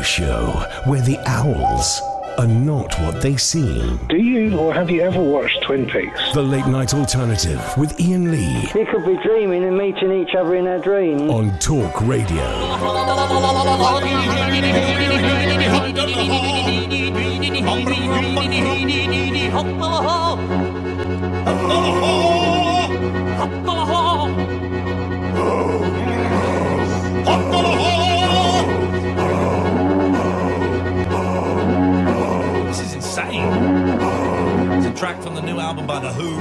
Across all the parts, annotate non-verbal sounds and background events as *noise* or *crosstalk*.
radio show where the owls are not what they seem. Do you or have you ever watched Twin Peaks? The Late Night Alternative with Iain Lee We could be dreaming and meeting each other in our dreams. on Talk Radio. *laughs* track from the new album by The Who.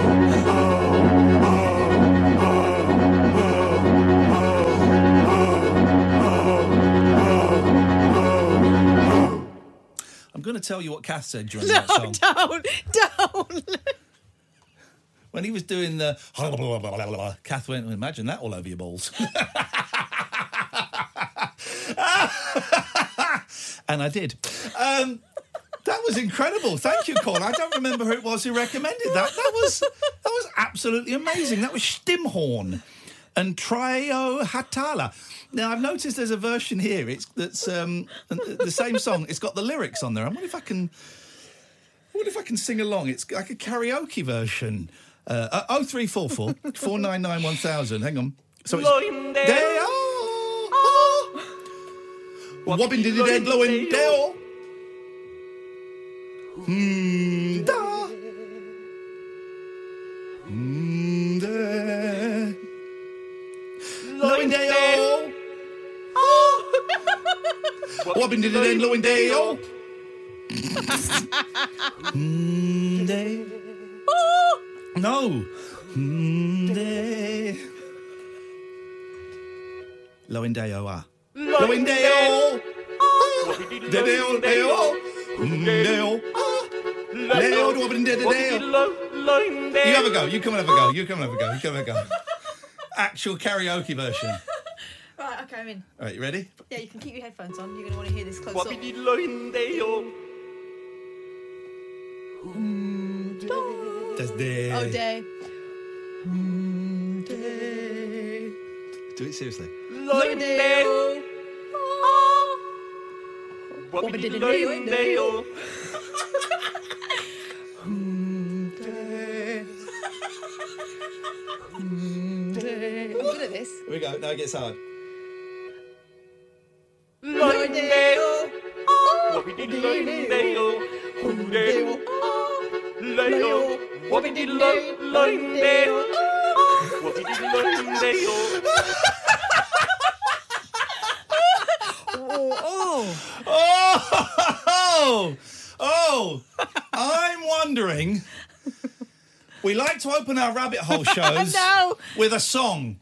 I'm going to tell you what Kath said during No, that song. *laughs* don't, don't. When he was doing the Kath went, imagine that all over your balls. *laughs* and I did. Um, that was incredible. Thank you, Colin. I don't remember who it was who recommended that. That was that was absolutely amazing. That was Stimmhorn and Trio Hatala. Now I've noticed there's a version here. It's that's um, the same song. It's got the lyrics on there. I wonder if I can. I wonder if I can sing along. It's like a karaoke version. Uh, uh, 0344 499 1000. Hang on. So it's. They are. Wobbin did it, blowing dale. Hmm, da. Hmm, da. Blowing *laughs* dale. Wobbin did it, blowing dale. Hmm, day. No. Hmm, day. Loindeo ah. Loindeo. Deo deo. Deo. You have a go. You come and have a go. You come and have a go. You come and have a go. Actual karaoke version. *laughs* Right, okay, I'm in. All right, you ready? Yeah, you can keep your headphones on. You're going to want to hear this close up. That's the. Oh, day. Do it seriously. Loindale. Wobbididideo. *laughs* *laughs* this. Here we go. Now it gets hard. Loindale. Oh, oh, Oh, oh, I'm wondering. We like to open our rabbit hole *laughs* shows No. with a song.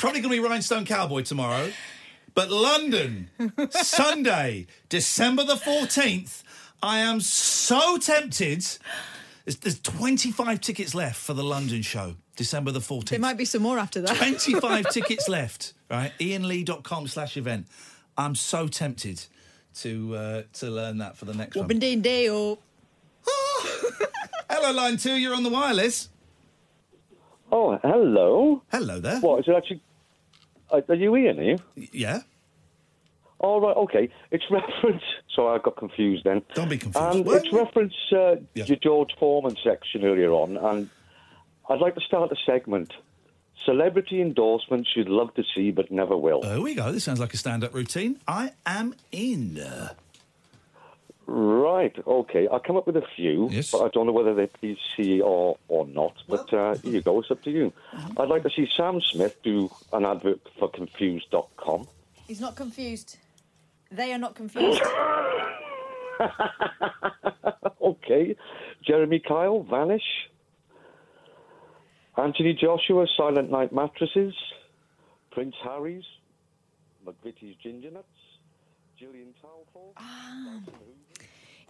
Probably going to be Rhinestone Cowboy tomorrow. But London, *laughs* Sunday, December the 14th. I am so tempted. There's, there's 25 tickets left for the London show, December the 14th. there might be some more after that. 25 *laughs* tickets left, right? ianlee.com slash event. I'm so tempted to uh, to learn that for the next one. Wobbididideo. *laughs* Hello, line two, you're on the wireless. Oh, hello. Hello there. What is it actually? Are are you Iain? Are you? Yeah? All right. Okay. It's reference. *laughs* Sorry, I got confused then. Don't be confused. Um, it's reference uh, Yeah. your George Foreman section earlier on, and I'd like to start a segment. Celebrity endorsements you'd love to see but never will. There we go. This sounds like a stand up routine. I am in. Right. Okay. I'll come up with a few, Yes. but I don't know whether they're PC or or not. But uh, here you go. It's up to you. I'd like to see Sam Smith do an advert for Confused.com. He's not confused. They are not confused. *laughs* Okay. Jeremy Kyle, Vanish. Anthony Joshua, Silent Night Mattresses. Prince Harry's, McVitie's Ginger Nuts. Gillian Taylforth.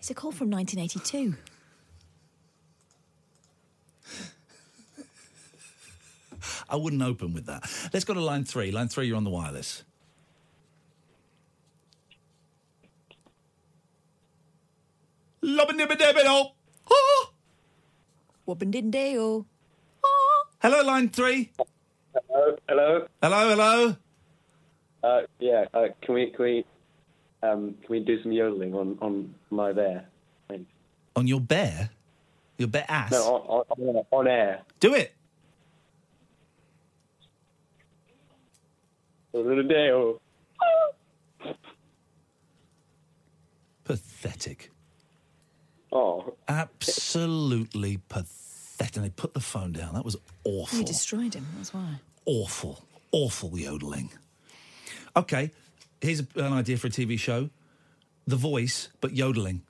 It's a call from 1982. I wouldn't open with that. Let's go to line three. Line three, you're on the wireless. Lobbin-dibba-dibba-dop. Ah. Wobbididideo. Hello, line three. Hello, hello. Hello, hello. Uh, yeah, uh, can we can we Um, can we do some yodeling on, on my there? Thanks. On your bear? Your bear ass? No, on, on, on air. Do it. Dale. Pathetic. Oh, Absolutely pathetic. And they put the phone down. That was awful. You destroyed him. That's why. awful, awful yodeling. Okay, here's an idea for a TV show: The Voice, but yodeling.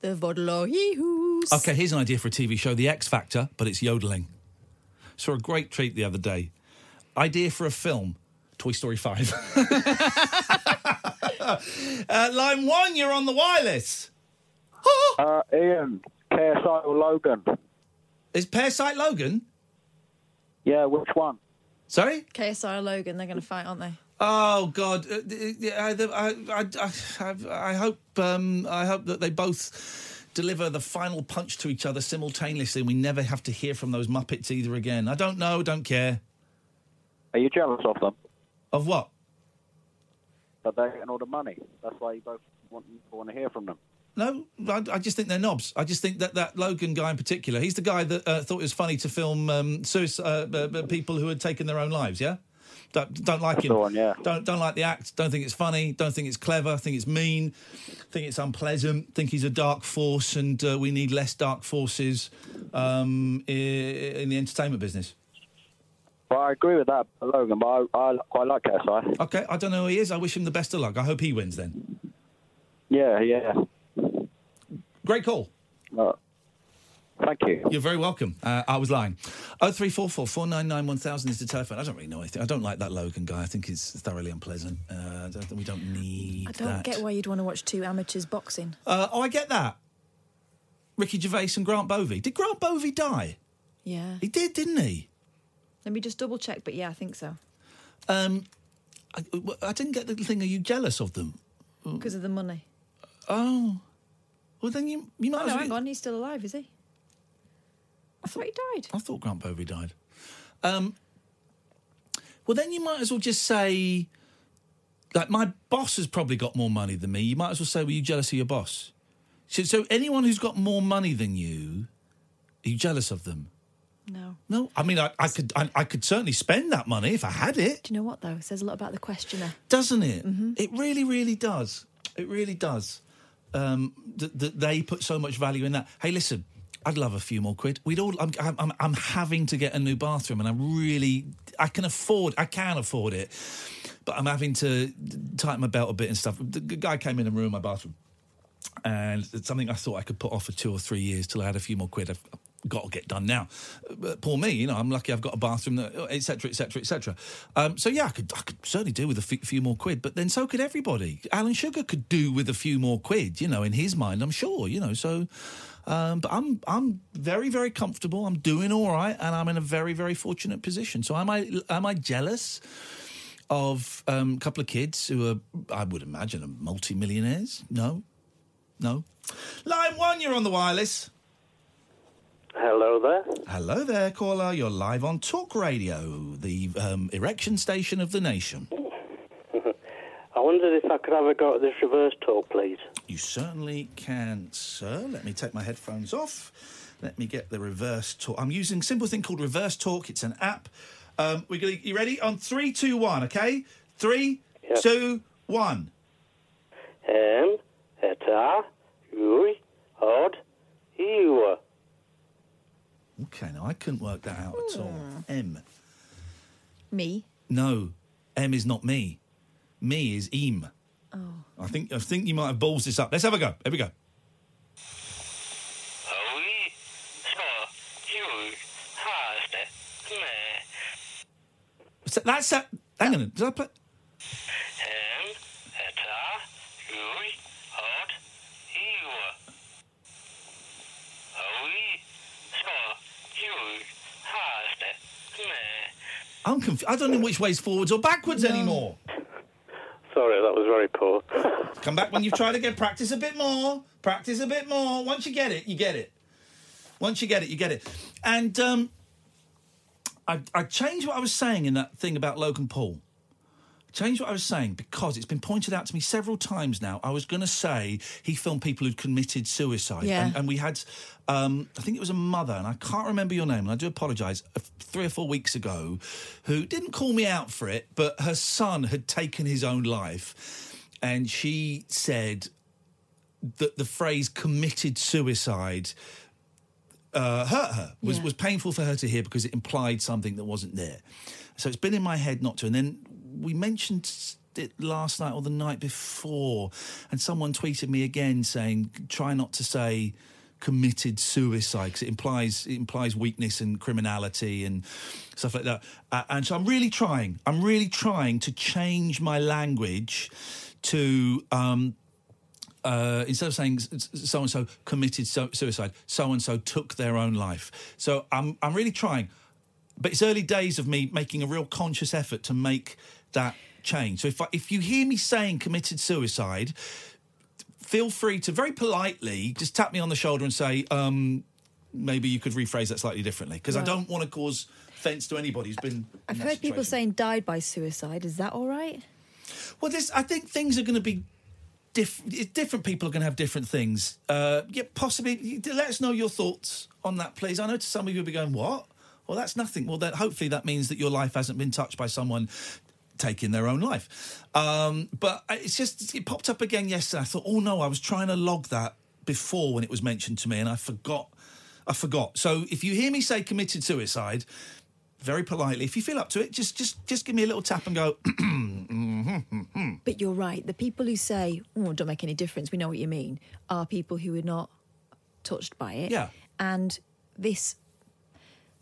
The vodlo Vodlohihoos. Okay, here's an idea for a TV show: The X Factor, but it's yodeling. Saw a great treat the other day. Idea for a film: Toy Story Five. *laughs* uh, line one, you're on the wireless. Uh, Ian, KSI or Logan? Is Parasite Logan? Yeah, which one? Sorry. KSI or Logan, they're going to fight, aren't they? Oh God! Uh, I, I, I, I, I hope um, I hope that they both deliver the final punch to each other simultaneously, and we never have to hear from those Muppets either again. I don't know, don't care. Are you jealous of them? Of what? That they're getting all the money. That's why you both want, want to hear from them. No, I, I just think they're knobs. I just think that that Logan guy in particular, he's the guy that uh, thought it was funny to film um, suicide, uh, uh, people who had taken their own lives. Yeah, don't, don't like That's him. one, yeah. Don't don't like the act. Don't think it's funny. Don't think it's clever. Think it's mean. Think it's unpleasant. Think he's a dark force, and uh, we need less dark forces um, in the entertainment business. Well, I agree with that, Logan, but I, I quite like KSI. Okay, I don't know who he is. I wish him the best of luck. I hope he wins then. Yeah, yeah. Great call. Uh, thank you. You're very welcome. Uh, I was lying. Oh three four four four nine nine one thousand is the telephone. I don't really know anything. I don't like that Logan guy. I think he's thoroughly unpleasant. Uh, I don't, think we don't need I don't that. get why you'd want to watch two amateurs boxing. Uh, oh, I get that. Ricky Gervais and Grant Bovey. Did Grant Bovey die? Yeah. He did, didn't he? Let me just double check, but yeah, I think so. Um, I, I didn't get the thing. Are you jealous of them? Because of the money. Oh, well then you you might Oh, as no, well. hang on, he's still alive, is he? I thought he died. I thought Grant Bovey died. Um, well, then you might as well just say, like, my boss has probably got more money than me. You might as well say, were you jealous of your boss? So, so anyone who's got more money than you, are you jealous of them? No. No, I mean, I, I could, I, I could certainly spend that money if I had it, Do you know what, though? It says a lot about the questioner. doesn't it? It really, really does. It really does. Um, that that they put so much value in that. Hey, listen, I'd love a few more quid. We'd all. I'm, I'm, I'm having to get a new bathroom, and I'm really. I can afford. I can afford it, but I'm having to tighten my belt a bit and stuff. The guy came in and ruined my bathroom, and it's something I thought I could put off for two or three years till I had a few more quid. I've got to get done now. But poor me, you know, I'm lucky I've got a bathroom, that etc., etc., etc. So yeah, I could, I could certainly do with a f- few more quid, but then so could everybody. Alan Sugar could do with a few more quid, you know, in his mind, I'm sure, you know. So, um, but I'm, I'm very, very comfortable. I'm doing all right, and I'm in a very, very fortunate position. So am I, am I jealous? Of um, a couple of kids who are, I would imagine, are multi-millionaires. No, no. Line one, you're on the wireless. Hello there. Hello there, caller. You're live on Talk Radio, the um, erection station of the nation. I wondered if I could have a go at this reverse talk, please. You certainly can, sir. Let me take my headphones off. Let me get the reverse talk. I'm using a simple thing called Reverse Talk. It's an app. Um, we're gonna, you ready? On three, two, one. Okay, three, two, one. M, eta, ui, od, iwa. Okay, now I couldn't work that out at all. M. Me? No, M is not me. Me is Eam. Oh. I think I think you might have balls this up. Let's have a go. Here we go. So that's that. Hang on. Did I play? M, eta, ui, od, iwa. Ui, so, ui, haste, me. I'm confused. I don't know which way's forwards or backwards anymore. Sorry, that was very poor. *laughs* Come back when you've tried again. Practice a bit more. Practice a bit more. Once you get it, you get it. Once you get it, you get it. And um, I, I changed what I was saying in that thing about Logan Paul. Change what I was saying because it's been pointed out to me several times now. I was going to say he filmed people who'd committed suicide, Yeah. and, and we had, um, I think it was a mother, and I can't remember your name, and I do apologise. Three or four weeks ago, who didn't call me out for it, but her son had taken his own life, and she said that the phrase "committed suicide." uh, hurt her was Yeah. was painful for her to hear because it implied something that wasn't there. So it's been in my head not to. And then we mentioned it last night or the night before, and someone tweeted me again saying, "Try not to say." committed suicide because it implies it implies weakness and criminality and stuff like that uh, and so i'm really trying i'm really trying to change my language to um uh, instead of saying so and so committed suicide, so and so took their own life. So I'm I'm really trying, but it's early days of me making a real conscious effort to make that change. So if I, if you hear me saying committed suicide, feel free to very politely just tap me on the shoulder and say, um, maybe you could rephrase that slightly differently because I don't want to cause offence to anybody who's been. I've heard people saying died by suicide. Is that all right? Well, this I think things are going to be diff- different. People are going to have different things. Uh, yeah, possibly. Let us know your thoughts on that, please. I know to some of you will be going, "What?" Well, that's nothing. Well, that hopefully that means that your life hasn't been touched by someone taking their own life. Um, but it's just it popped up again yesterday. I thought, oh no, I was trying to log that before when it was mentioned to me, and I forgot. I forgot. So if you hear me say committed suicide, very politely, if you feel up to it, just just just give me a little tap and go. *clears throat* But you're right. The people who say, "Oh, don't make any difference," we know what you mean, are people who are not touched by it. Yeah. And this,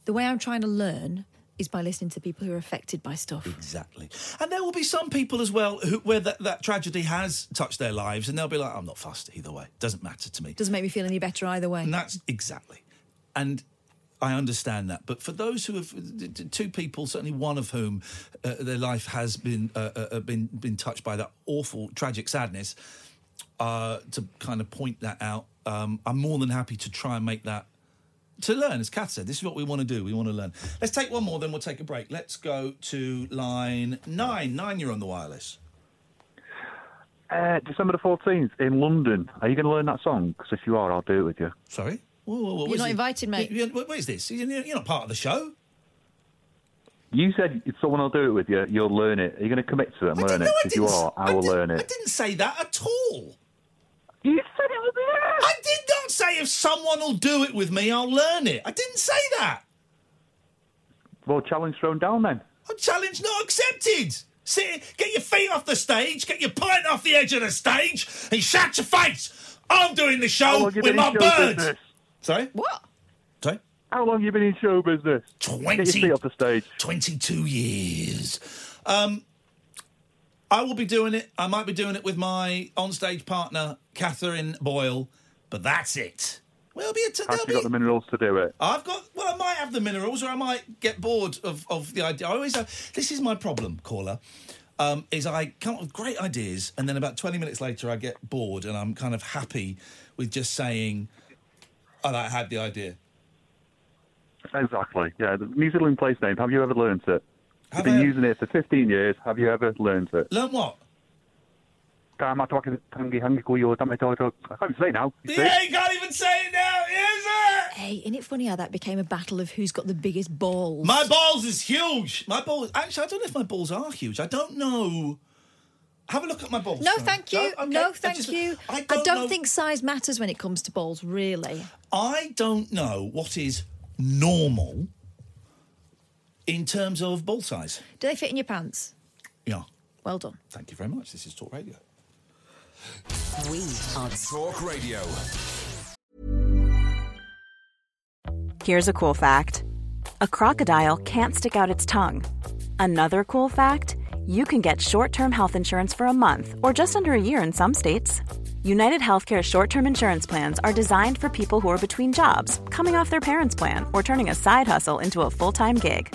the way I'm trying to learn is by listening to people who are affected by stuff. Exactly. And there will be some people as well who, where that, that tragedy has touched their lives, and they'll be like, I'm not fussed either way. Doesn't matter to me. Doesn't make me feel any better either way. And that's exactly. And I understand that. But for those who have, two people, certainly one of whom uh, their life has been, uh, uh, been, been touched by that awful, tragic sadness, uh, to kind of point that out, um, I'm more than happy to try and make that to learn, as Kath said, this is what we want to do. We want to learn. Let's take one more, then we'll take a break. Let's go to line nine. Nine, you're on the wireless. Uh, December the 14th in London. Are you going to learn that song? Because if you are, I'll do it with you. Sorry? Whoa, whoa, whoa, You're not it? invited, mate. You- you- What what is this? You're you're not part of the show. You said if someone will do it with you, you'll learn it. Are you going to commit to it and I learn didn't- it? no, I if you are, I will learn it. I it. didn't say that at all. You said it was I did not say if someone will do it with me, I'll learn it. I didn't say that. Well, challenge thrown down then. A challenge not accepted. Sit, get your feet off the stage, get your pint off the edge of the stage, and shut your face. I'm doing the How show long with been my in show birds. business? Sorry? What? Sorry? How long you been in show business? Get your 20, feet off the stage. 22 years. Um, I will be doing it. I might be doing it with my onstage partner, Catherine Boyle, but that's it. We'll be, Have there'll you got the minerals to do it? I've got. Well, I might have the minerals, or I might get bored of, of the idea. I always have. This is my problem, caller. Um, is I come up with great ideas, and then about twenty minutes later, I get bored, and I'm kind of happy with just saying, "Oh, I had the idea." Exactly. Yeah, the New Zealand place name. Have you ever learnt it? Have You've been I- using it for 15 years. Have you ever learned it? Learn what? Tamatwaka tangi hangi kuyo tamatoto. I can't even say now. You see? Yeah, you can't even say it now, is it? Hey, isn't it funny how that became a battle of who's got the biggest balls? My balls is huge. My balls. Actually, I don't know if my balls are huge. I don't know. Have a look at my balls. No, sorry. thank you. okay. No, I thank just- you. I I don't, don't, know- think size matters when it comes to balls, really. I don't know what is normal in terms of ball size. Do they fit in your pants? Yeah. Well done. Thank you very much. This is Talk Radio. We are Talk Radio. Here's a cool fact a crocodile can't stick out its tongue. Another cool fact you can get short term health insurance for a month or just under a year in some states. United Healthcare short term insurance plans are designed for people who are between jobs, coming off their parents' plan, or turning a side hustle into a full time gig.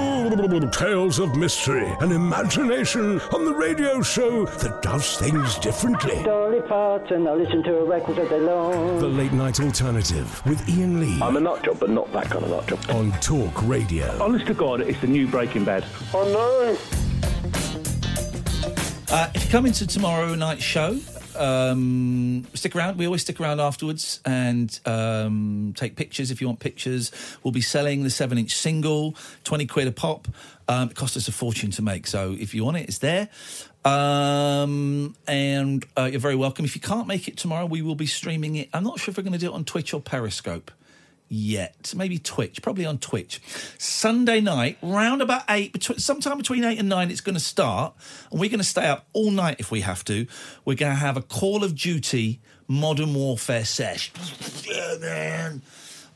True tales of mystery and imagination on the radio show that does things differently. Dolly Parton, I listen to her records all day long. The Late Night Alternative with Iain Lee. I'm a nut job, but not that kind of nut job. On Talk Radio. Honest to God, it's the new Breaking Bad. Oh no! Uh, if you come into tomorrow night's show, um, stick around. We always stick around afterwards and um, take pictures if you want pictures. We'll be selling the seven inch single, 20 quid a pop. Um, it cost us a fortune to make. So if you want it, it's there. Um, and uh, you're very welcome. If you can't make it tomorrow, we will be streaming it. I'm not sure if we're going to do it on Twitch or Periscope yet. Maybe Twitch, probably on Twitch. Sunday night, round about eight, between, sometime between eight and nine, it's going to start, and we're going to stay up all night if we have to. We're going to have a Call of Duty Modern Warfare sesh. Yeah, man.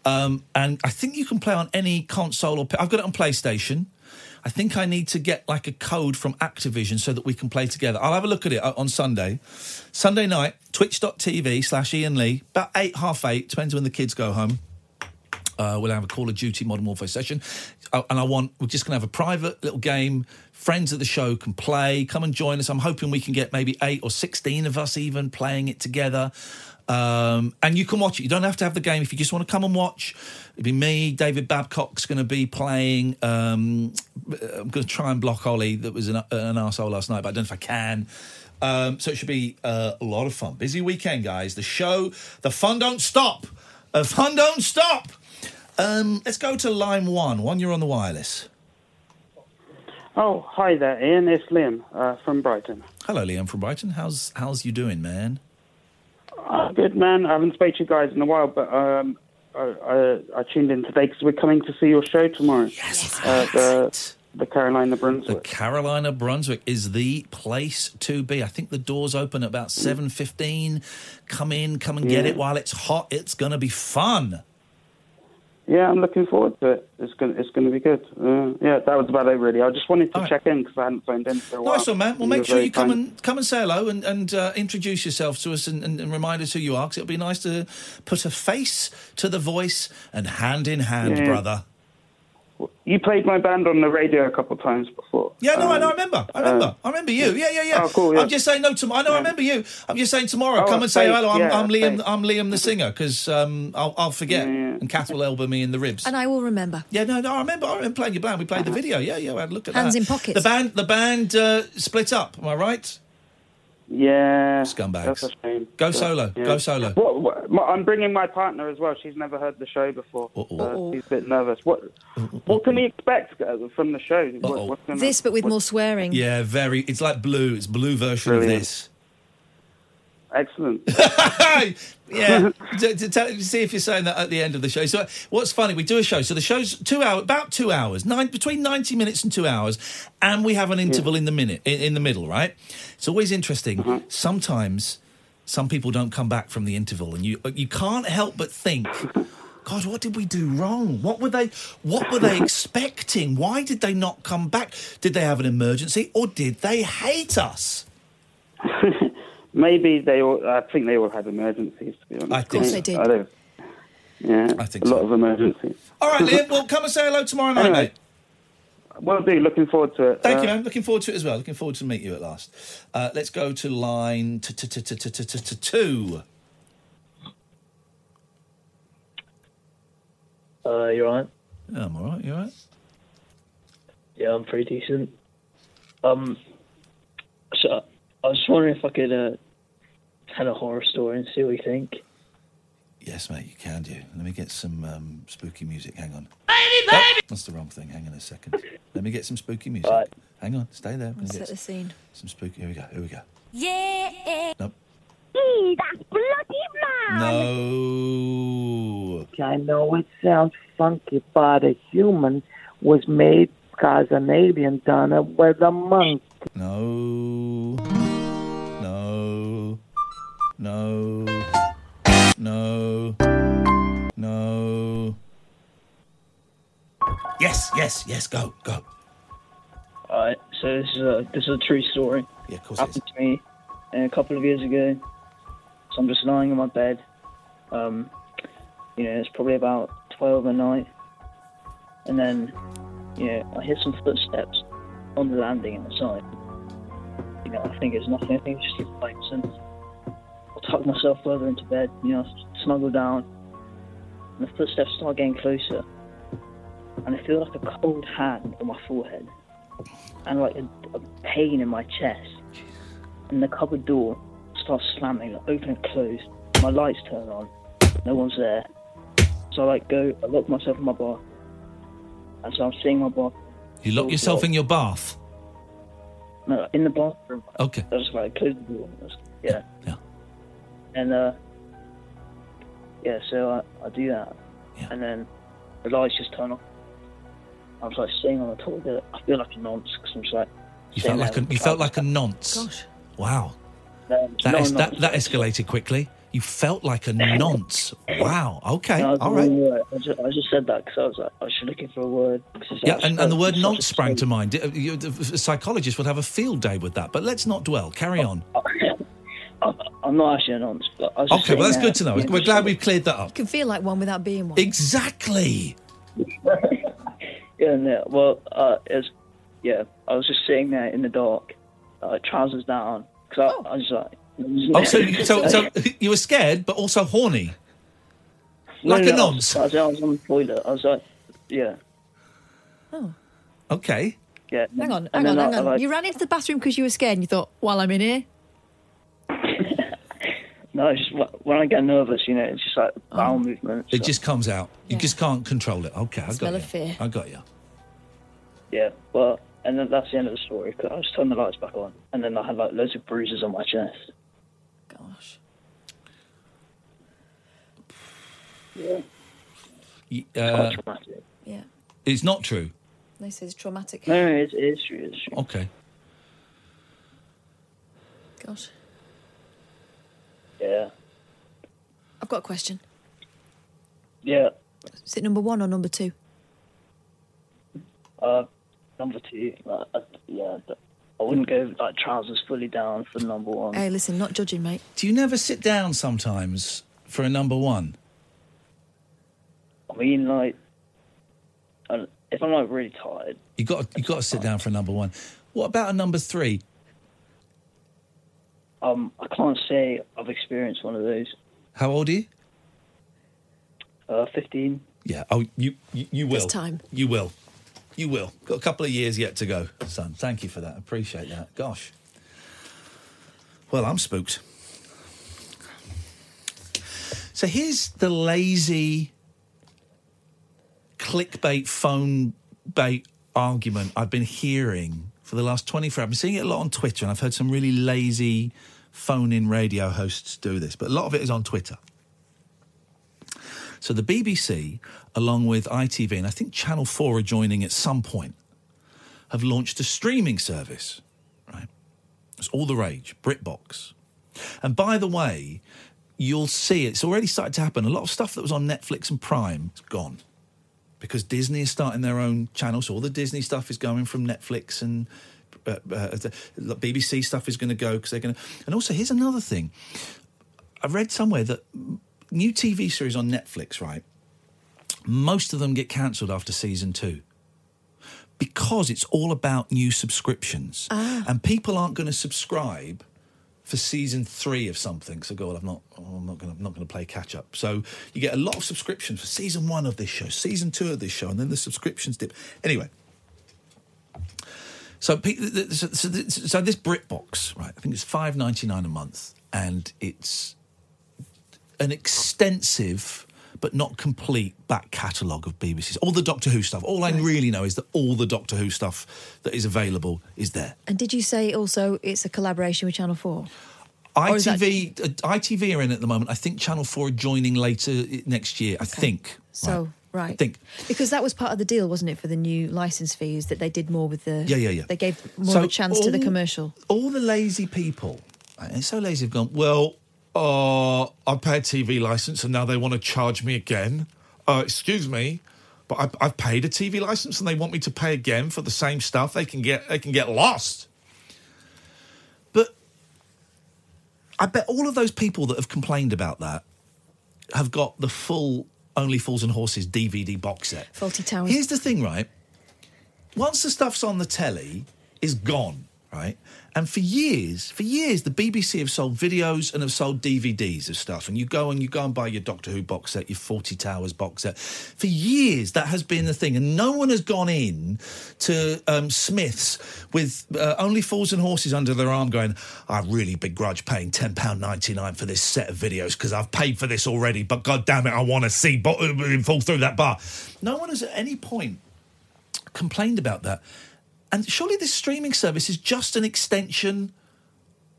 Um, and I think you can play on any console or. I've got it on PlayStation. I think I need to get like a code from Activision so that we can play together. I'll have a look at it uh, on Sunday. Sunday night, twitch.tv slash Iain Lee, about eight, half eight, depends when the kids go home. Uh, we'll have a Call of Duty Modern Warfare session, uh, and I want we're just going to have a private little game. Friends of the show can play. Come and join us. I'm hoping we can get maybe eight or sixteen of us even playing it together. Um, and you can watch it. You don't have to have the game if you just want to come and watch. It'll be me. David Babcock's going to be playing. Um, I'm going to try and block Ollie. That was an, an arsehole last night, but I don't know if I can. Um, so it should be uh, a lot of fun. Busy weekend, guys. The show, the fun don't stop. The fun don't stop. Um, let's go to line one. One, you're on the wireless. Oh, hi there, Iain. It's Liam uh, from Brighton. Hello, Liam from Brighton. How's how's you doing, man? Uh, good, man. I haven't spoken to you guys in a while, but um, I, I, I tuned in today because we're coming to see your show tomorrow. Yes, uh, the, the Caroline of Brunswick. The Caroline of Brunswick is the place to be. I think the doors open at about seven fifteen. Come in, come and get Yeah. it while it's hot. It's going to be fun. Yeah, I'm looking forward to it. It's gonna, it's gonna be good. Uh, yeah, that was about it, really. I just wanted to check in because I hadn't phoned in for a while. Nice one, man. Well, make sure you come kind. and come and say hello and, and uh, introduce yourself to us and, and, and remind us who you are. Because it'll be nice to put a face to the voice and hand in hand, Yeah. brother. You played my band on the radio a couple of times before. Yeah, no, I Um, know. I remember. I remember. uh, I remember you. Yeah, yeah, yeah. Oh, cool, yeah. I'm just saying no. Tomorrow. I know. I remember you. I'm just saying tomorrow. Oh, come and say hello. I'm, yeah, I'm Liam. thanks. I'm Liam the singer because um, I'll, I'll forget and Kath will elbow me in the ribs. And I will remember. Yeah, no, no. I remember. I remember playing your band. We played the video. Yeah, yeah. I had a look at Hands that. in pockets. The band. The band uh, split up. Am I right? Yeah. Scumbags. That's a shame. Go solo. yeah. Go solo. What, what, my- I'm bringing my partner as well. She's never heard the show before. Uh, she's a bit nervous. What What can we expect uh, from the show? What, gonna- This, but with more swearing. Yeah, very. It's like blue. It's blue version Brilliant. of this. Excellent. *laughs* yeah, *laughs* to, to, tell, to see if you're saying that at the end of the show. So, what's funny? We do a show. So the show's two hours, about two hours, nine between ninety minutes and two hours, and we have an interval in the minute in, in the middle. Right? It's always interesting. Sometimes some people don't come back from the interval, and you you can't help but think. God, what did we do wrong? What were they? What were they expecting? Why did they not come back? Did they have an emergency, or did they hate us? *laughs* Maybe they all. I think they all had emergencies. To be honest, I think Of course they did. I don't, yeah, I think a lot so. of emergencies. All right, Liam. Well, come and say hello tomorrow night, Anyway, mate. Well, do. Looking forward to it. Thank uh, you, man. Looking forward to it as well. Looking forward to meet you at last. Uh, let's go to line two. Uh, you alright? Yeah, I'm alright. You alright? Yeah, I'm pretty decent. Um, so I was wondering if I could uh, tell a horror story and see what you think. Yes, mate. You can do. Let me get some um, spooky music. Hang on. Baby, baby. That's the wrong thing. Hang on a second. Let me get some spooky music. Hang on. Stay there. I'm gonna Set get the scene. some spooky. Here we go. Here we go. Yeah. Nope. that's bloody man. No. I know it sounds funky, but a human was made because an alien done it with a monkey. No. No. No. No. No. Yes, yes, yes, go, go. Alright, so this is a this is a true story. Yeah, of course Happened to me uh, a couple of years ago. So I'm just lying in my bed. Um, you know, it's probably about twelve at night, and then, you know, I hear some footsteps on the landing inside. You know, I think it's nothing. I think it's just lights, and I tuck myself further into bed. You know, snuggle down, and the footsteps start getting closer, and I feel like a cold hand on my forehead and like a, a pain in my chest. And the cupboard door starts slamming, like open and closed. My lights turn on. No one's there. So I like go, I lock myself in my bath. And so I'm seeing my bath. You lock yourself in your bath. No, in the bathroom. Okay. I just like close the door. Just- yeah. Yeah. And uh, yeah, so I, I do that. And then the lights just turn off. I was like sitting on the toilet. I feel like a nonce because I'm just like. You felt like a you felt like a nonce. Gosh. Wow. Um, That, no, es- that, that escalated quickly. You felt like a nonce. Wow. Okay. No, I All right. I just, I just said that because I was like, I was looking for a word. Yeah, and, and the word nonce sprang to mind. You- The psychologist would have a field day with that, but let's not dwell. Carry on. *laughs* I'm not actually a nonce, but I was just Okay, well, that's sitting good to know. there, We're glad we've cleared that up. You can feel like one without being one. Exactly. *laughs* Yeah, no, well, uh, it's, yeah, I was just sitting there in the dark, uh, trousers down, because I, I was like, Oh, so, so, so *laughs* you were scared, but also horny. No, Like no, a no, nonce. I was, I was on the toilet. I was like, yeah, Oh. Okay. yeah. Hang on, hang on, then I- hang I on. like- You ran into the bathroom because you were scared and you thought, while I'm in here? No, it's just when I get nervous, you know, it's just like Oh. bowel movements. It just comes out. You just can't control it. Okay, I got Smell you. of fear. I got you. Yeah, well, and then that's the end of the story. Cause I just turned the lights back on, and then I had like loads of bruises on my chest. Gosh. Yeah. Uh, traumatic. Yeah. it's not true. They say it's traumatic. No, no, it's, it is true. It's true. Okay. Gosh. Yeah. I've got a question. Yeah. Is it number one or number two? Uh, number two, like, I, yeah, I wouldn't go like trousers fully down for number one. Hey, listen, not judging, mate. Do you never sit down sometimes for a number one? I mean, like, I, if I'm like really tired, You got you got to sit down for a number one. What about a number three? Um, I can't say I've experienced one of those. How old are you? Uh, fifteen. Yeah. Oh, you you, you will. It's time. You will. You will. Got a couple of years yet to go, son. Thank you for that. Appreciate that. Gosh. Well, I'm spooked. So here's the lazy clickbait phone bait argument I've been hearing for the last 24 I've been seeing it a lot on Twitter and I've heard some really lazy phone in radio hosts do this, but a lot of it is on Twitter. So the BBC, along with ITV, and I think Channel 4 are joining at some point, have launched a streaming service, right? It's all the rage, BritBox. And by the way, you'll see it's already started to happen. A lot of stuff that was on Netflix and Prime is gone because Disney is starting their own channel. So all the Disney stuff is going from Netflix and uh, uh, BBC stuff is going to go because they're going to. And also, here's another thing. I read somewhere that new TV series on Netflix, right? Most of them get cancelled after season two because it's all about new subscriptions, and people aren't going to subscribe for season three of something. So, God, I'm not, oh, I'm not going to, I'm not going to play catch up. So, you get a lot of subscriptions for season one of this show, season two of this show, and then the subscriptions dip. Anyway, so, pe- th- th- so, so, so this BritBox, right? I think it's five ninety nine a month, and it's an extensive but not complete back catalogue of BBC's. All the Doctor Who stuff. All I really know is that all the Doctor Who stuff that is available is there. And did you say also it's a collaboration with Channel 4? Or is that- ITV, uh, ITV are in at the moment. I think Channel Four are joining later next year. I think. So, Right. Right. I think. Because that was part of the deal, wasn't it, for the new license fees that they did more with the. Yeah, yeah, yeah. They gave more So of a chance to the commercial. All the lazy people, it's so lazy, have gone, well, uh, I paid a TV license and now they want to charge me again. Uh, excuse me, but I, I've paid a TV license and they want me to pay again for the same stuff. They can get they can get lost. But I bet all of those people that have complained about that have got the full Only Fools and Horses DVD box set. Fawlty Towers. Here's the thing, right? Once the stuff's on the telly, is gone, right? And for years, for years, the BBC have sold videos and have sold DVDs of stuff. And you go and you go and buy your Doctor Who box set, your Fawlty Towers box set. For years, that has been the thing, and no one has gone in to um, Smiths with uh, only fools and horses under their arm, going, "I really begrudge paying ten pound ninety nine for this set of videos because I've paid for this already." But God damn it, I want to see bo- uh, fall through that bar. No one has at any point complained about that. And surely this streaming service is just an extension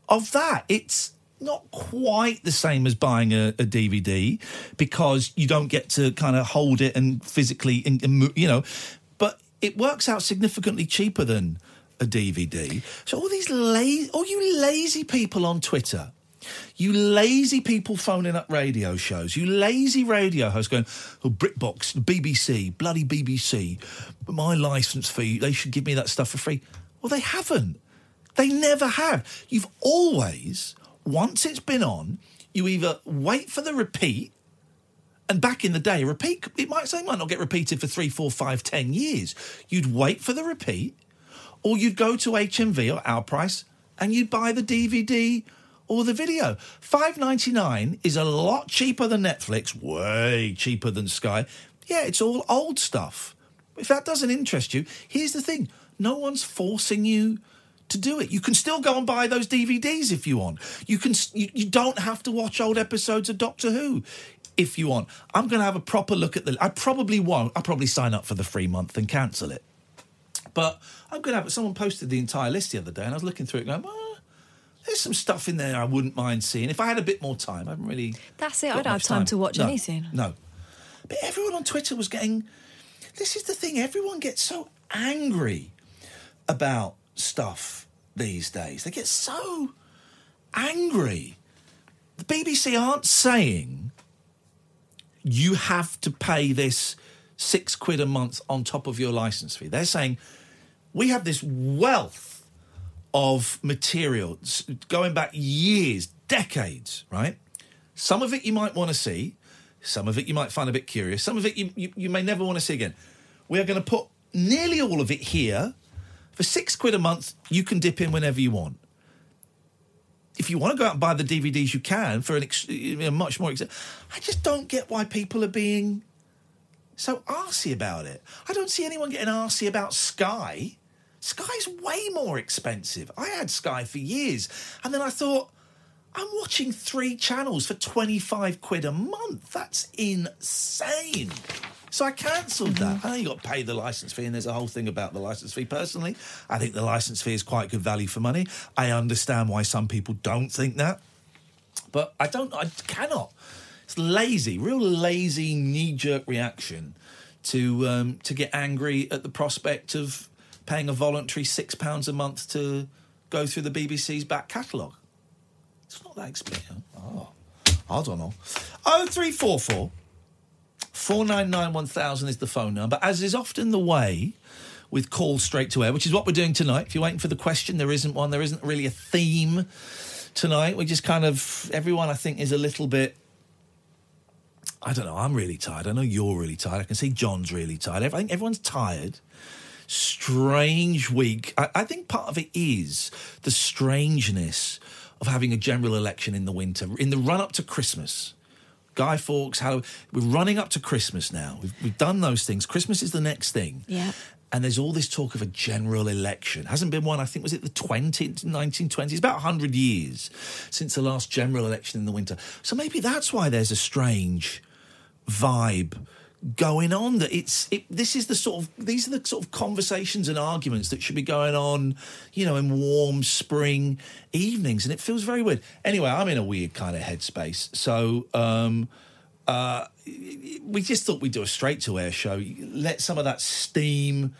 of that. It's not quite the same as buying a, a DVD because you don't get to kind of hold it and physically, you know, but it works out significantly cheaper than a DVD. So all these lazy, all you lazy people on Twitter, you lazy people phoning up radio shows, you lazy radio hosts going, oh, BritBox, BBC, bloody BBC, my licence fee, they should give me that stuff for free. Well, they haven't. They never have. You've always, once it's been on, you either wait for the repeat, and back in the day, a repeat, it might say, might not get repeated for three, four, five, ten years. You'd wait for the repeat, or you'd go to HMV or our price and you'd buy the DVD or the video. Five ninety nine is a lot cheaper than Netflix, way cheaper than Sky. Yeah, it's all old stuff. If that doesn't interest you, here's the thing: no one's forcing you to do it. You can still go and buy those DVDs if you want. You can. You, you don't have to watch old episodes of Doctor Who. If you want, I'm going to have a proper look at the. I probably won't. I'll probably sign up for the free month and cancel it. But I'm going to have. Someone posted the entire list the other day, and I was looking through it, going, well, "There's some stuff in there I wouldn't mind seeing if I had a bit more time." I haven't really. That's it. I don't have much time to watch No, anything. No. But everyone on Twitter was getting. This is the thing. Everyone gets so angry about stuff these days. They get so angry. The BBC aren't saying you have to pay this six quid a month on top of your license fee. They're saying we have this wealth of material going back years, decades, right? Some of it you might want to see, some of it you might find a bit curious, some of it you, you, you may never want to see again. We are going to put nearly all of it here. For six quid a month, you can dip in whenever you want. If you want to go out and buy the DVDs, you can for an ex- much more. Ex- I just don't get why people are being so arsy about it. I don't see anyone getting arsy about Sky. Sky's way more expensive. I had Sky for years, and then I thought, I'm watching three channels for 25 quid a month. That's insane. So I cancelled that. I know you got to pay the license fee, and there's a whole thing about the license fee. Personally, I think the license fee is quite good value for money. I understand why some people don't think that, but I don't. I cannot. It's lazy, real lazy, knee-jerk reaction to um, to get angry at the prospect of paying a voluntary six pounds a month to go through the BBC's back catalogue. It's not that expensive. Oh, I don't know. Oh three four four. 499 1000 is the phone number, as is often the way with calls straight to air, which is what we're doing tonight. If you're waiting for the question, there isn't one. There isn't really a theme tonight. We just kind of, everyone I think is a little bit, I don't know, I'm really tired. I know you're really tired. I can see John's really tired. I think everyone's tired. Strange week. I, I think part of it is the strangeness of having a general election in the winter, in the run up to Christmas. Guy Fawkes, how we're running up to Christmas now. We've, we've done those things. Christmas is the next thing. Yeah. And there's all this talk of a general election. Hasn't been one, I think, was it the 20, 1920s? It's about 100 years since the last general election in the winter. So maybe that's why there's a strange vibe going on that it's it, this is the sort of these are the sort of conversations and arguments that should be going on you know in warm spring evenings and it feels very weird anyway i'm in a weird kind of headspace so um Uh, we just thought we'd do a straight to air show. Let some of that steam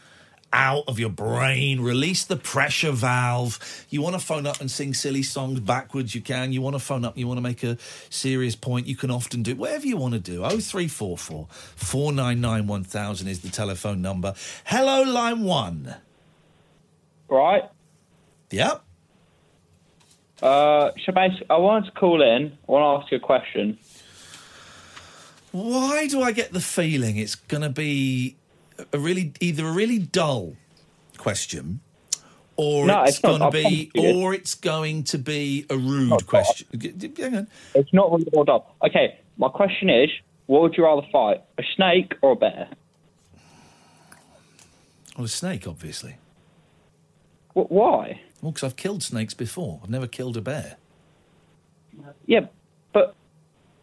out of your brain, release the pressure valve. You want to phone up and sing silly songs backwards, you can. You want to phone up, you want to make a serious point, you can often do whatever you want to do. 0344 499 1000 is the telephone number. Hello, line one. Right. Yep. Uh, Shabazz, I wanted to call in. I want to ask you a question. Why do I get the feeling it's going to be a really either a really dull question or No, it's, it's going to be or it's going to be a rude oh, question. G- g- Hang on. It's not really all up. Okay, my question is, what would you rather fight, a snake or a bear? Well, a snake, obviously. Wh- why? Well, because I've killed snakes before. I've never killed a bear. Yeah, but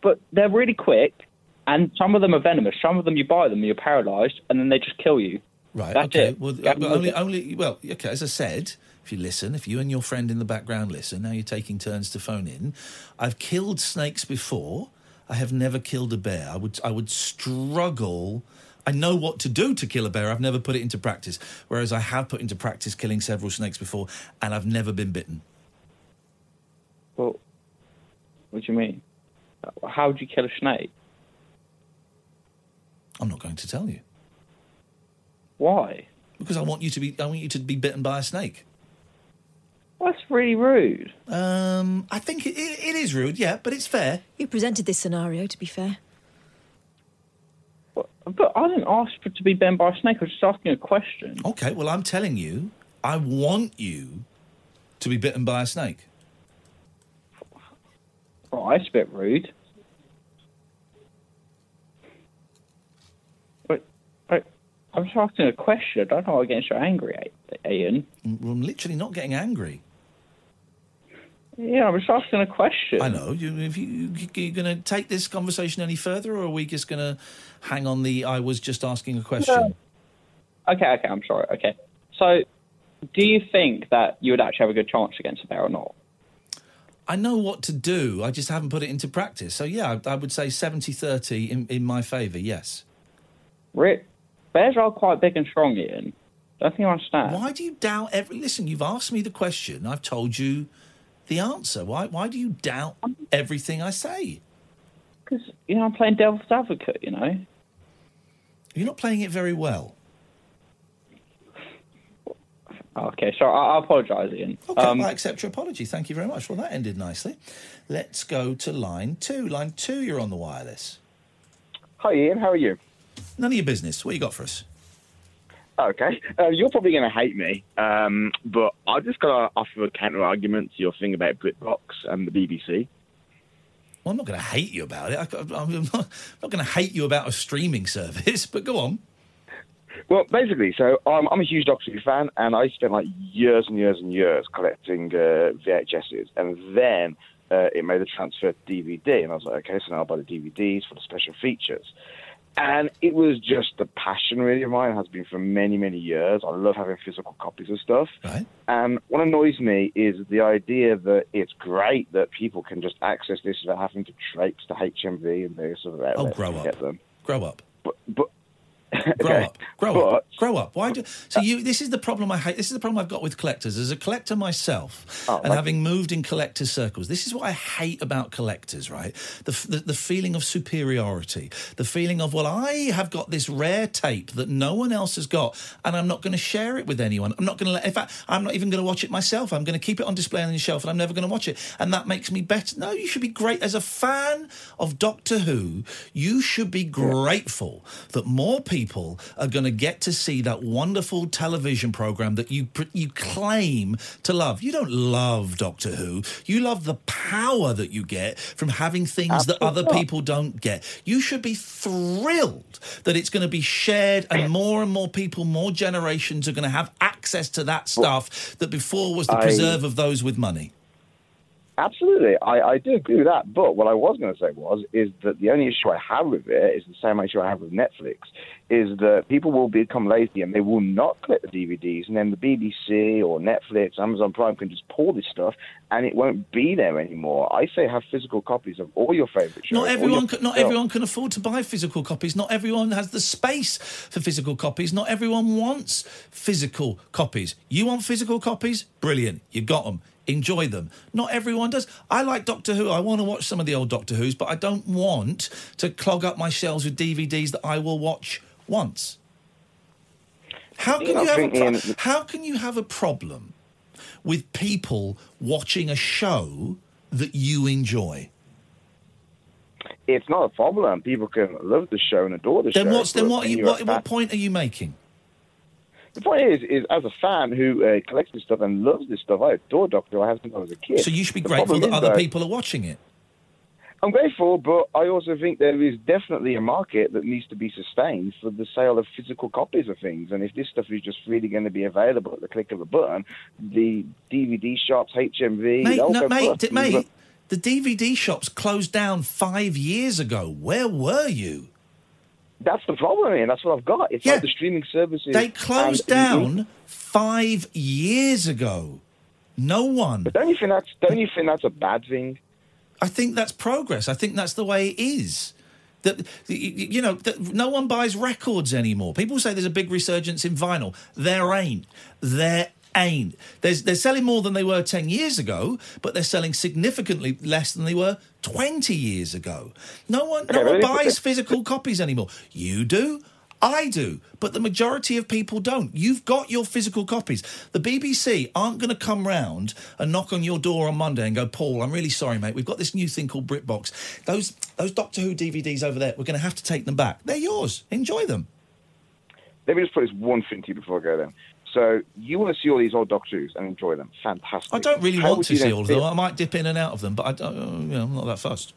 but they're really quick, and some of them are venomous. Some of them you buy them, you're paralysed, and then they just kill you. Right. That's okay. it. Well, Yeah, uh, only, only. Well, okay. As I said, if you listen, if you and your friend in the background listen, now you're taking turns to phone in. I've killed snakes before. I have never killed a bear. I would. I would struggle. I know what to do to kill a bear. I've never put it into practice. Whereas I have put into practice killing several snakes before, and I've never been bitten. Well, what do you mean? How would you kill a snake? I'm not going to tell you Why? because I want you to be. I want you to be bitten by a snake. Well, that's really rude. Um, I think it, it, it is rude, yeah, but it's fair. You presented this scenario, to be fair. But I didn't ask for to be bitten by a snake. I was just asking a question. Okay, well, I'm telling you, I want you to be bitten by a snake. Right, it's a bit rude. But, but I'm just asking a question. I don't know why getting so angry, Iain. Well, I'm literally not getting angry. Yeah, I'm just asking a question. I know. You, if you, you, you're going to take this conversation any further, or are we just going to hang on the I was just asking a question? Okay, okay, I'm sorry. Okay. So, do you think that you would actually have a good chance against a bear or not? I know what to do. I just haven't put it into practice. So, yeah, I, I would say 70 30 in, in my favour, yes. Rick, bears are quite big and strong, Iain. I don't think you understand. Why do you doubt every. Listen, you've asked me the question. I've told you the answer. Why, why do you doubt everything I say? Because, you know, I'm playing devil's advocate, you know? You're not playing it very well. Okay, so I, I apologise, Iain. Okay, Um, I accept your apology. Thank you very much. Well, that ended nicely. Let's go to line two. Line two, you're on the wireless. Hi, Iain. How are you? None of your business. What you got for us? Okay. Uh, you're probably going to hate me, um, but I just got to offer a counter argument to your thing about BritBox and the BBC. Well, I'm not going to hate you about it. I, am *laughs* not, I'm not going to hate you about a streaming service, *laughs* but go on. Well, basically, so I'm, I'm a huge Doctor Who fan, and I spent like years and years and years collecting uh, VHSs, and then uh, it made the transfer to DVD, and I was like, okay, so now I'll buy the DVDs for the special features. And it was just a passion, really, of mine. It has been for many, many years. I love having physical copies of stuff. Right. And what annoys me is the idea that it's great that people can just access this without having to traipse to HMV and various other Oh, grow to up. get them. Grow up. But, but *laughs* Grow okay. up. Grow But- up. Grow up. Why do so you this is the problem I hate this is the problem I've got with collectors. As a collector myself Oh, and having moved in collector circles, this is what I hate about collectors, right? The, the the feeling of superiority, the feeling of, well, I have got this rare tape that no one else has got, and I'm not going to share it with anyone. I'm not going to let in fact, I'm not even going to watch it myself. I'm going to keep it on display on the shelf and I'm never going to watch it. And that makes me better. No, you should be great as a fan of Doctor Who, you should be grateful that more people are going to get to see that wonderful television program that you you claim to love. You don't love Doctor Who. You love the power that you get from having things that other people don't get. You should be thrilled that it's going to be shared and more and more people, more generations are going to have access to that stuff that before was the I- preserve of those with money. Absolutely, I, I do agree with that. But what I was going to say was is that the only issue I have with it is the same issue I have with Netflix, is that people will become lazy and they will not collect the DVDs, and then the BBC or Netflix, Amazon Prime can just pull this stuff, and it won't be there anymore. I say have physical copies of all your favorite shows. Not everyone, can, not everyone can afford to buy physical copies. Not everyone has the space for physical copies. Not everyone wants physical copies. You want physical copies? Brilliant. You got them. Enjoy them. Not everyone does. I like Doctor Who. I want to watch some of the old Doctor Who's, but I don't want to clog up my shelves with DVDs that I will watch once. How can you have a pro- how can you have a problem with people watching a show that you enjoy? It's not a problem. People can love the show and adore the Then show. what's then what? Are you, what, what point are you making? The point is, is as a fan who uh, collects this stuff and loves this stuff, I adore Doctor Who. I have since I was a kid. So you should be The grateful that is, other though, people are watching it. I'm grateful, but I also think there is definitely a market that needs to be sustained for the sale of physical copies of things. And if this stuff is just really going to be available at the click of a button, the DVD shops, HMV, Mate, no, mate, d- mate, the DVD shops closed down five years ago. Where were you? That's the problem, and that's what I've got. It's like the streaming services. They closed down five years ago. No one. But don't you think that's don't you think that's a bad thing? I think that's progress. I think that's the way it is. That you know, that no one buys records anymore. People say there's a big resurgence in vinyl. There ain't. There ain't. There's, they're selling more than they were ten years ago, but they're selling significantly less than they were twenty years ago. No one, no one buys physical copies anymore. You do. I do, but the majority of people don't. You've got your physical copies. The BBC aren't going to come round and knock on your door on Monday and go, Paul, I'm really sorry, mate. We've got this new thing called BritBox. Those those Doctor Who DVDs over there, we're going to have to take them back. They're yours. Enjoy them. Let me just put this one thing to you before I go then. So you want to see all these old Who's and enjoy them. Fantastic. I don't really How want to see all of them. I might dip in and out of them, but I don't, you know, I'm not that fussed.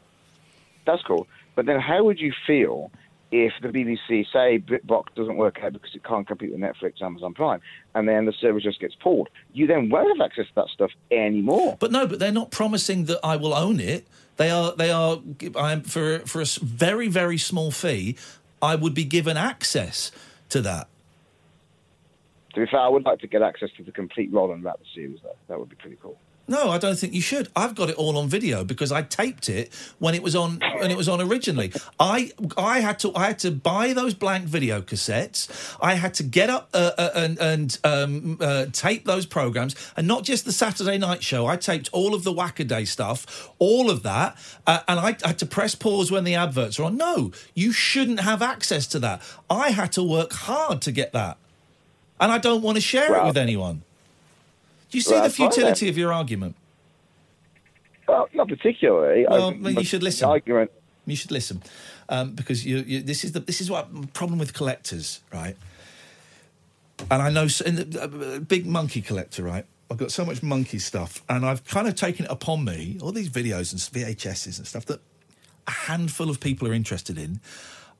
That's cool. But then how would you feel if the BBC say BritBox doesn't work out because it can't compete with Netflix, Amazon Prime, and then the service just gets pulled? You then won't have access to that stuff anymore. But no, but they're not promising that I will own it. They are. They are. I'm for for a very very small fee. I would be given access to that. To be fair, I would like to get access to the complete Roland Rat the series, though. That would be pretty cool. No, I don't think you should. I've got it all on video because I taped it when it was on when it was on originally. I I had to I had to buy those blank video cassettes. I had to get up uh, uh, and and um, uh, tape those programs, and not just the Saturday night show. I taped all of the Wacaday stuff, all of that, uh, and I had to press pause when the adverts were on. No, you shouldn't have access to that. I had to work hard to get that, and I don't want to share it with anyone. Do you see Well, the that's fine futility of your argument? Well, not particularly. Well, I- you should listen. Argument. You should listen, um, because you, you, this is the this is what problem with collectors, right? And I know and the, uh, big Monkee collector, right? I've got so much Monkee stuff, and I've kind of taken it upon me all these videos and VHSs and stuff that a handful of people are interested in.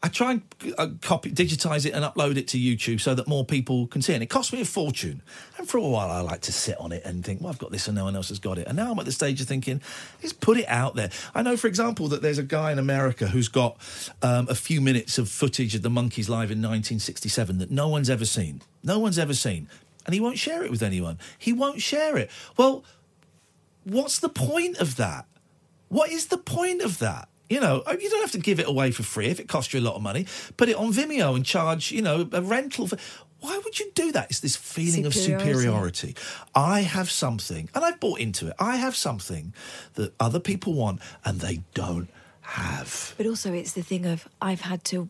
I try and uh, copy, digitize it, and upload it to YouTube so that more people can see it. And it costs me a fortune. And for a while, I like to sit on it and think, well, I've got this and no one else has got it. And now I'm at the stage of thinking, let's put it out there. I know, for example, that there's a guy in America who's got um, a few minutes of footage of the Monkees live in 1967 that no one's ever seen. No one's ever seen. And he won't share it with anyone. He won't share it. Well, what's the point of that? What is the point of that? You know, uh, you don't have to give it away for free if it costs you a lot of money. Put it on Vimeo and charge, you know, a rental. For, why would you do that? It's this feeling of Superiority. superiority. I have something, and I've bought into it. I have something that other people want, and they don't have. But also, it's the thing of I've had to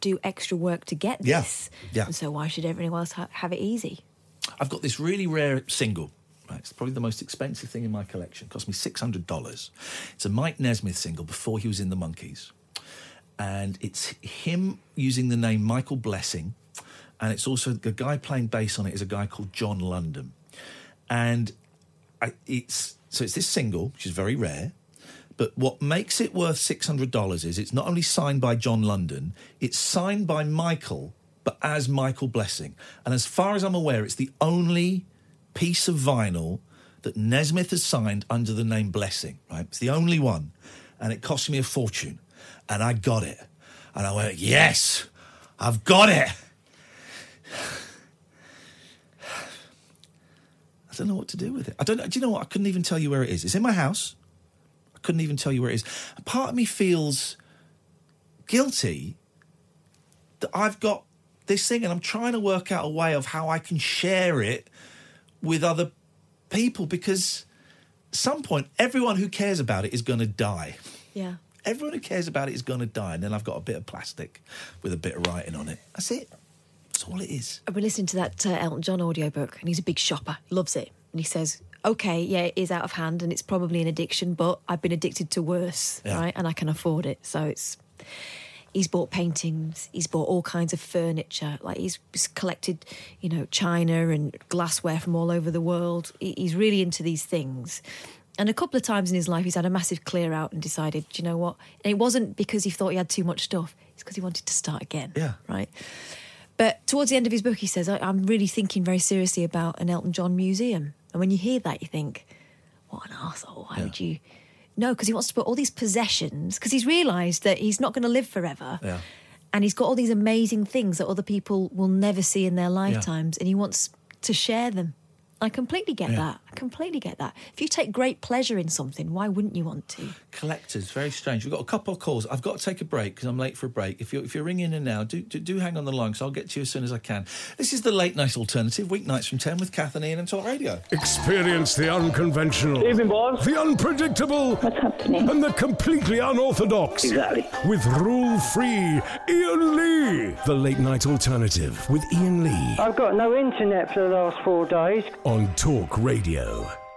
do extra work to get Yeah, this. yeah. And so why should everyone else ha- have it easy? I've got this really rare single. Right, it's probably the most expensive thing in my collection. It cost me six hundred dollars. It's a Mike Nesmith single before he was in the Monkees, and it's him using the name Michael Blessing, and it's also the guy playing bass on it is a guy called John London, and I, it's so it's this single which is very rare. But what makes it worth six hundred dollars is it's not only signed by John London, it's signed by Michael, but as Michael Blessing. And as far as I'm aware, it's the only piece of vinyl that Nesmith has signed under the name Blessing, right? It's the only one. And it cost me a fortune. And I got it. And I went, yes, I've got it. I don't know what to do with it. I don't. Do you know what? I couldn't even tell you where it is. It's in my house. I couldn't even tell you where it is. And part of me feels guilty that I've got this thing, and I'm trying to work out a way of how I can share it with other people because at some point everyone who cares about it is going to die. Yeah. Everyone who cares about it is going to die, and then I've got a bit of plastic with a bit of writing on it. That's it. That's all it is. I've been listening to that uh, Elton John audiobook, and he's a big shopper, loves it. And he says, okay, yeah, it is out of hand and it's probably an addiction, but I've been addicted to worse, Yeah. right? And I can afford it. So it's. He's bought paintings, he's bought all kinds of furniture, like he's, collected, you know, china and glassware from all over the world. He's really into these things. And a couple of times in his life, he's had a massive clear out and decided, do you know what? And it wasn't because he thought he had too much stuff, it's because he wanted to start again. Yeah. Right? But towards the end of his book, he says, I'm really thinking very seriously about an Elton John museum. And when you hear that, you think, what an arsehole. Why would you? No, because he wants to put all these possessions, because he's realised that he's not going to live forever. Yeah. And he's got all these amazing things that other people will never see in their lifetimes, and he wants to share them. I completely get Yeah. that. I completely get that. If you take great pleasure in something, why wouldn't you want to? Collectors, very strange. We've got a couple of calls. I've got to take a break because I'm late for a break. If you're, if you're ringing in now, do, do, do hang on the line because I'll get to you as soon as I can. This is the late night alternative, weeknights from 10 with Kath and Iain and Talk Radio. Experience the unconventional, Evening, boss. the unpredictable, and the completely unorthodox. Exactly. With rule free Iain Lee. The late night alternative with Iain Lee I've got no internet for the last four days. On Talk Radio.